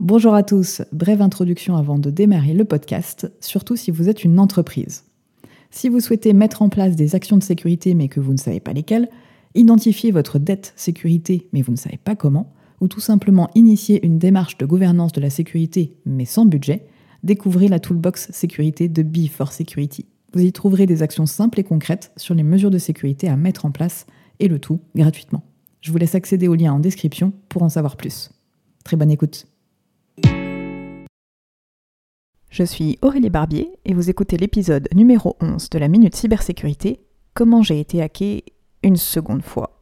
Bonjour à tous, brève introduction avant de démarrer le podcast, surtout si vous êtes une entreprise. Si vous souhaitez mettre en place des actions de sécurité mais que vous ne savez pas lesquelles, identifier votre dette sécurité mais vous ne savez pas comment, ou tout simplement initier une démarche de gouvernance de la sécurité mais sans budget, découvrez la toolbox sécurité de B4 Security. Vous y trouverez des actions simples et concrètes sur les mesures de sécurité à mettre en place et le tout gratuitement. Je vous laisse accéder au lien en description pour en savoir plus. Très bonne écoute. Je suis Aurélie Barbier et vous écoutez l'épisode numéro 11 de la Minute Cybersécurité Comment j'ai été hacké une seconde fois.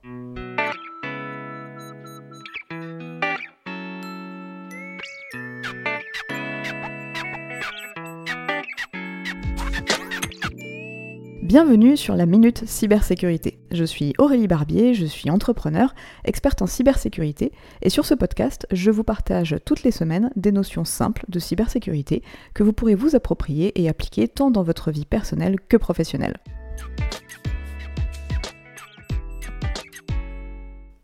Bienvenue sur la Minute Cybersécurité. Je suis Aurélie Barbier, je suis entrepreneur, experte en cybersécurité, et sur ce podcast, je vous partage toutes les semaines des notions simples de cybersécurité que vous pourrez vous approprier et appliquer tant dans votre vie personnelle que professionnelle.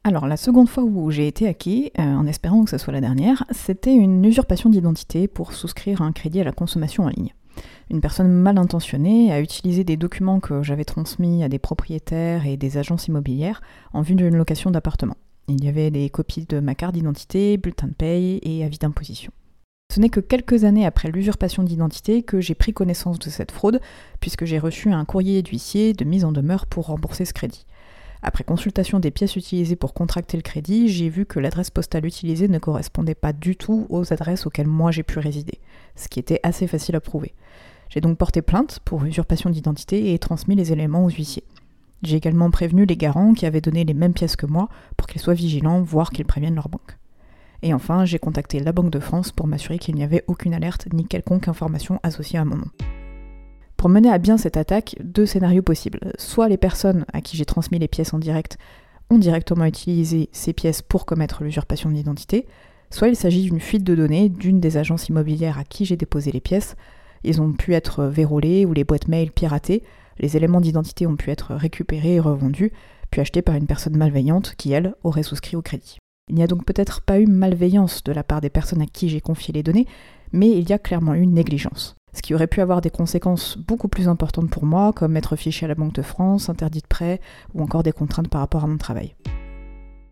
Alors la seconde fois où j'ai été hacké, euh, en espérant que ce soit la dernière, c'était une usurpation d'identité pour souscrire un crédit à la consommation en ligne une personne mal intentionnée a utilisé des documents que j'avais transmis à des propriétaires et des agences immobilières en vue d'une location d'appartement. Il y avait des copies de ma carte d'identité, bulletin de paye et avis d'imposition. Ce n'est que quelques années après l'usurpation d'identité que j'ai pris connaissance de cette fraude, puisque j'ai reçu un courrier d'huissier de mise en demeure pour rembourser ce crédit. Après consultation des pièces utilisées pour contracter le crédit, j'ai vu que l'adresse postale utilisée ne correspondait pas du tout aux adresses auxquelles moi j'ai pu résider, ce qui était assez facile à prouver. J'ai donc porté plainte pour usurpation d'identité et transmis les éléments aux huissiers. J'ai également prévenu les garants qui avaient donné les mêmes pièces que moi pour qu'ils soient vigilants, voire qu'ils préviennent leur banque. Et enfin, j'ai contacté la Banque de France pour m'assurer qu'il n'y avait aucune alerte ni quelconque information associée à mon nom. Pour mener à bien cette attaque, deux scénarios possibles. Soit les personnes à qui j'ai transmis les pièces en direct ont directement utilisé ces pièces pour commettre l'usurpation d'identité, soit il s'agit d'une fuite de données d'une des agences immobilières à qui j'ai déposé les pièces, ils ont pu être vérolés ou les boîtes mail piratées, les éléments d'identité ont pu être récupérés et revendus, puis achetés par une personne malveillante qui, elle, aurait souscrit au crédit. Il n'y a donc peut-être pas eu malveillance de la part des personnes à qui j'ai confié les données, mais il y a clairement eu négligence. Ce qui aurait pu avoir des conséquences beaucoup plus importantes pour moi, comme être fiché à la Banque de France, interdit de prêt, ou encore des contraintes par rapport à mon travail.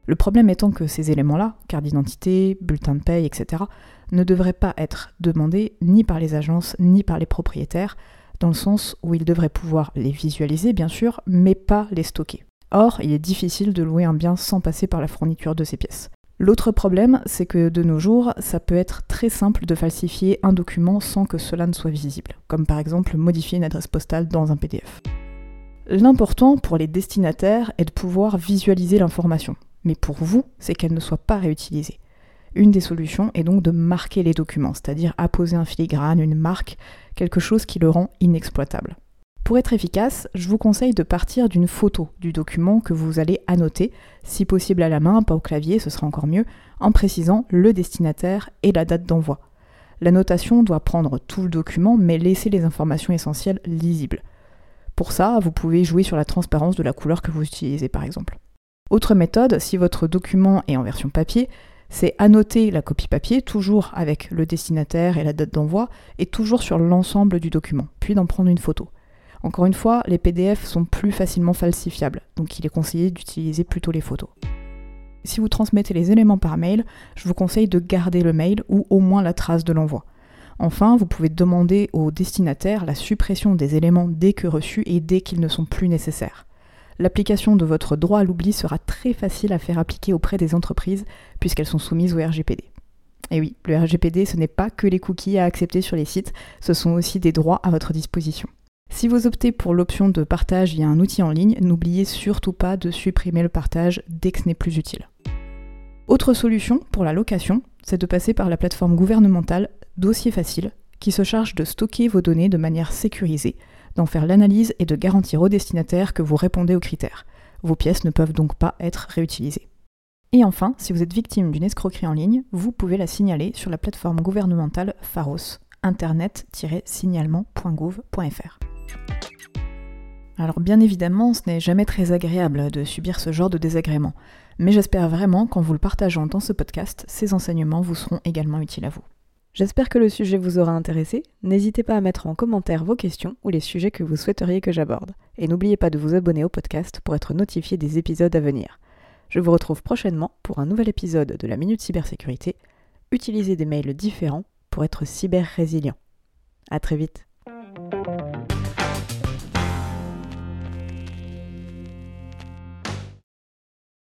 Le problème étant que ces éléments-là, carte d'identité, bulletin de paye, etc., ne devraient pas être demandés ni par les agences ni par les propriétaires, dans le sens où ils devraient pouvoir les visualiser bien sûr, mais pas les stocker. Or, il est difficile de louer un bien sans passer par la fourniture de ces pièces. L'autre problème, c'est que de nos jours, ça peut être très simple de falsifier un document sans que cela ne soit visible, comme par exemple modifier une adresse postale dans un PDF. L'important pour les destinataires est de pouvoir visualiser l'information, mais pour vous, c'est qu'elle ne soit pas réutilisée. Une des solutions est donc de marquer les documents, c'est-à-dire apposer un filigrane, une marque, quelque chose qui le rend inexploitable. Pour être efficace, je vous conseille de partir d'une photo du document que vous allez annoter, si possible à la main, pas au clavier, ce sera encore mieux, en précisant le destinataire et la date d'envoi. La notation doit prendre tout le document, mais laisser les informations essentielles lisibles. Pour ça, vous pouvez jouer sur la transparence de la couleur que vous utilisez par exemple. Autre méthode, si votre document est en version papier, c'est annoter la copie papier, toujours avec le destinataire et la date d'envoi, et toujours sur l'ensemble du document, puis d'en prendre une photo. Encore une fois, les PDF sont plus facilement falsifiables, donc il est conseillé d'utiliser plutôt les photos. Si vous transmettez les éléments par mail, je vous conseille de garder le mail ou au moins la trace de l'envoi. Enfin, vous pouvez demander au destinataire la suppression des éléments dès que reçus et dès qu'ils ne sont plus nécessaires l'application de votre droit à l'oubli sera très facile à faire appliquer auprès des entreprises puisqu'elles sont soumises au RGPD. Et oui, le RGPD, ce n'est pas que les cookies à accepter sur les sites, ce sont aussi des droits à votre disposition. Si vous optez pour l'option de partage via un outil en ligne, n'oubliez surtout pas de supprimer le partage dès que ce n'est plus utile. Autre solution pour la location, c'est de passer par la plateforme gouvernementale Dossier Facile, qui se charge de stocker vos données de manière sécurisée d'en faire l'analyse et de garantir au destinataire que vous répondez aux critères. Vos pièces ne peuvent donc pas être réutilisées. Et enfin, si vous êtes victime d'une escroquerie en ligne, vous pouvez la signaler sur la plateforme gouvernementale Pharos, internet-signalement.gouv.fr. Alors bien évidemment, ce n'est jamais très agréable de subir ce genre de désagrément. Mais j'espère vraiment qu'en vous le partageant dans ce podcast, ces enseignements vous seront également utiles à vous. J'espère que le sujet vous aura intéressé. N'hésitez pas à mettre en commentaire vos questions ou les sujets que vous souhaiteriez que j'aborde. Et n'oubliez pas de vous abonner au podcast pour être notifié des épisodes à venir. Je vous retrouve prochainement pour un nouvel épisode de la Minute Cybersécurité. Utilisez des mails différents pour être cyber résilient. À très vite.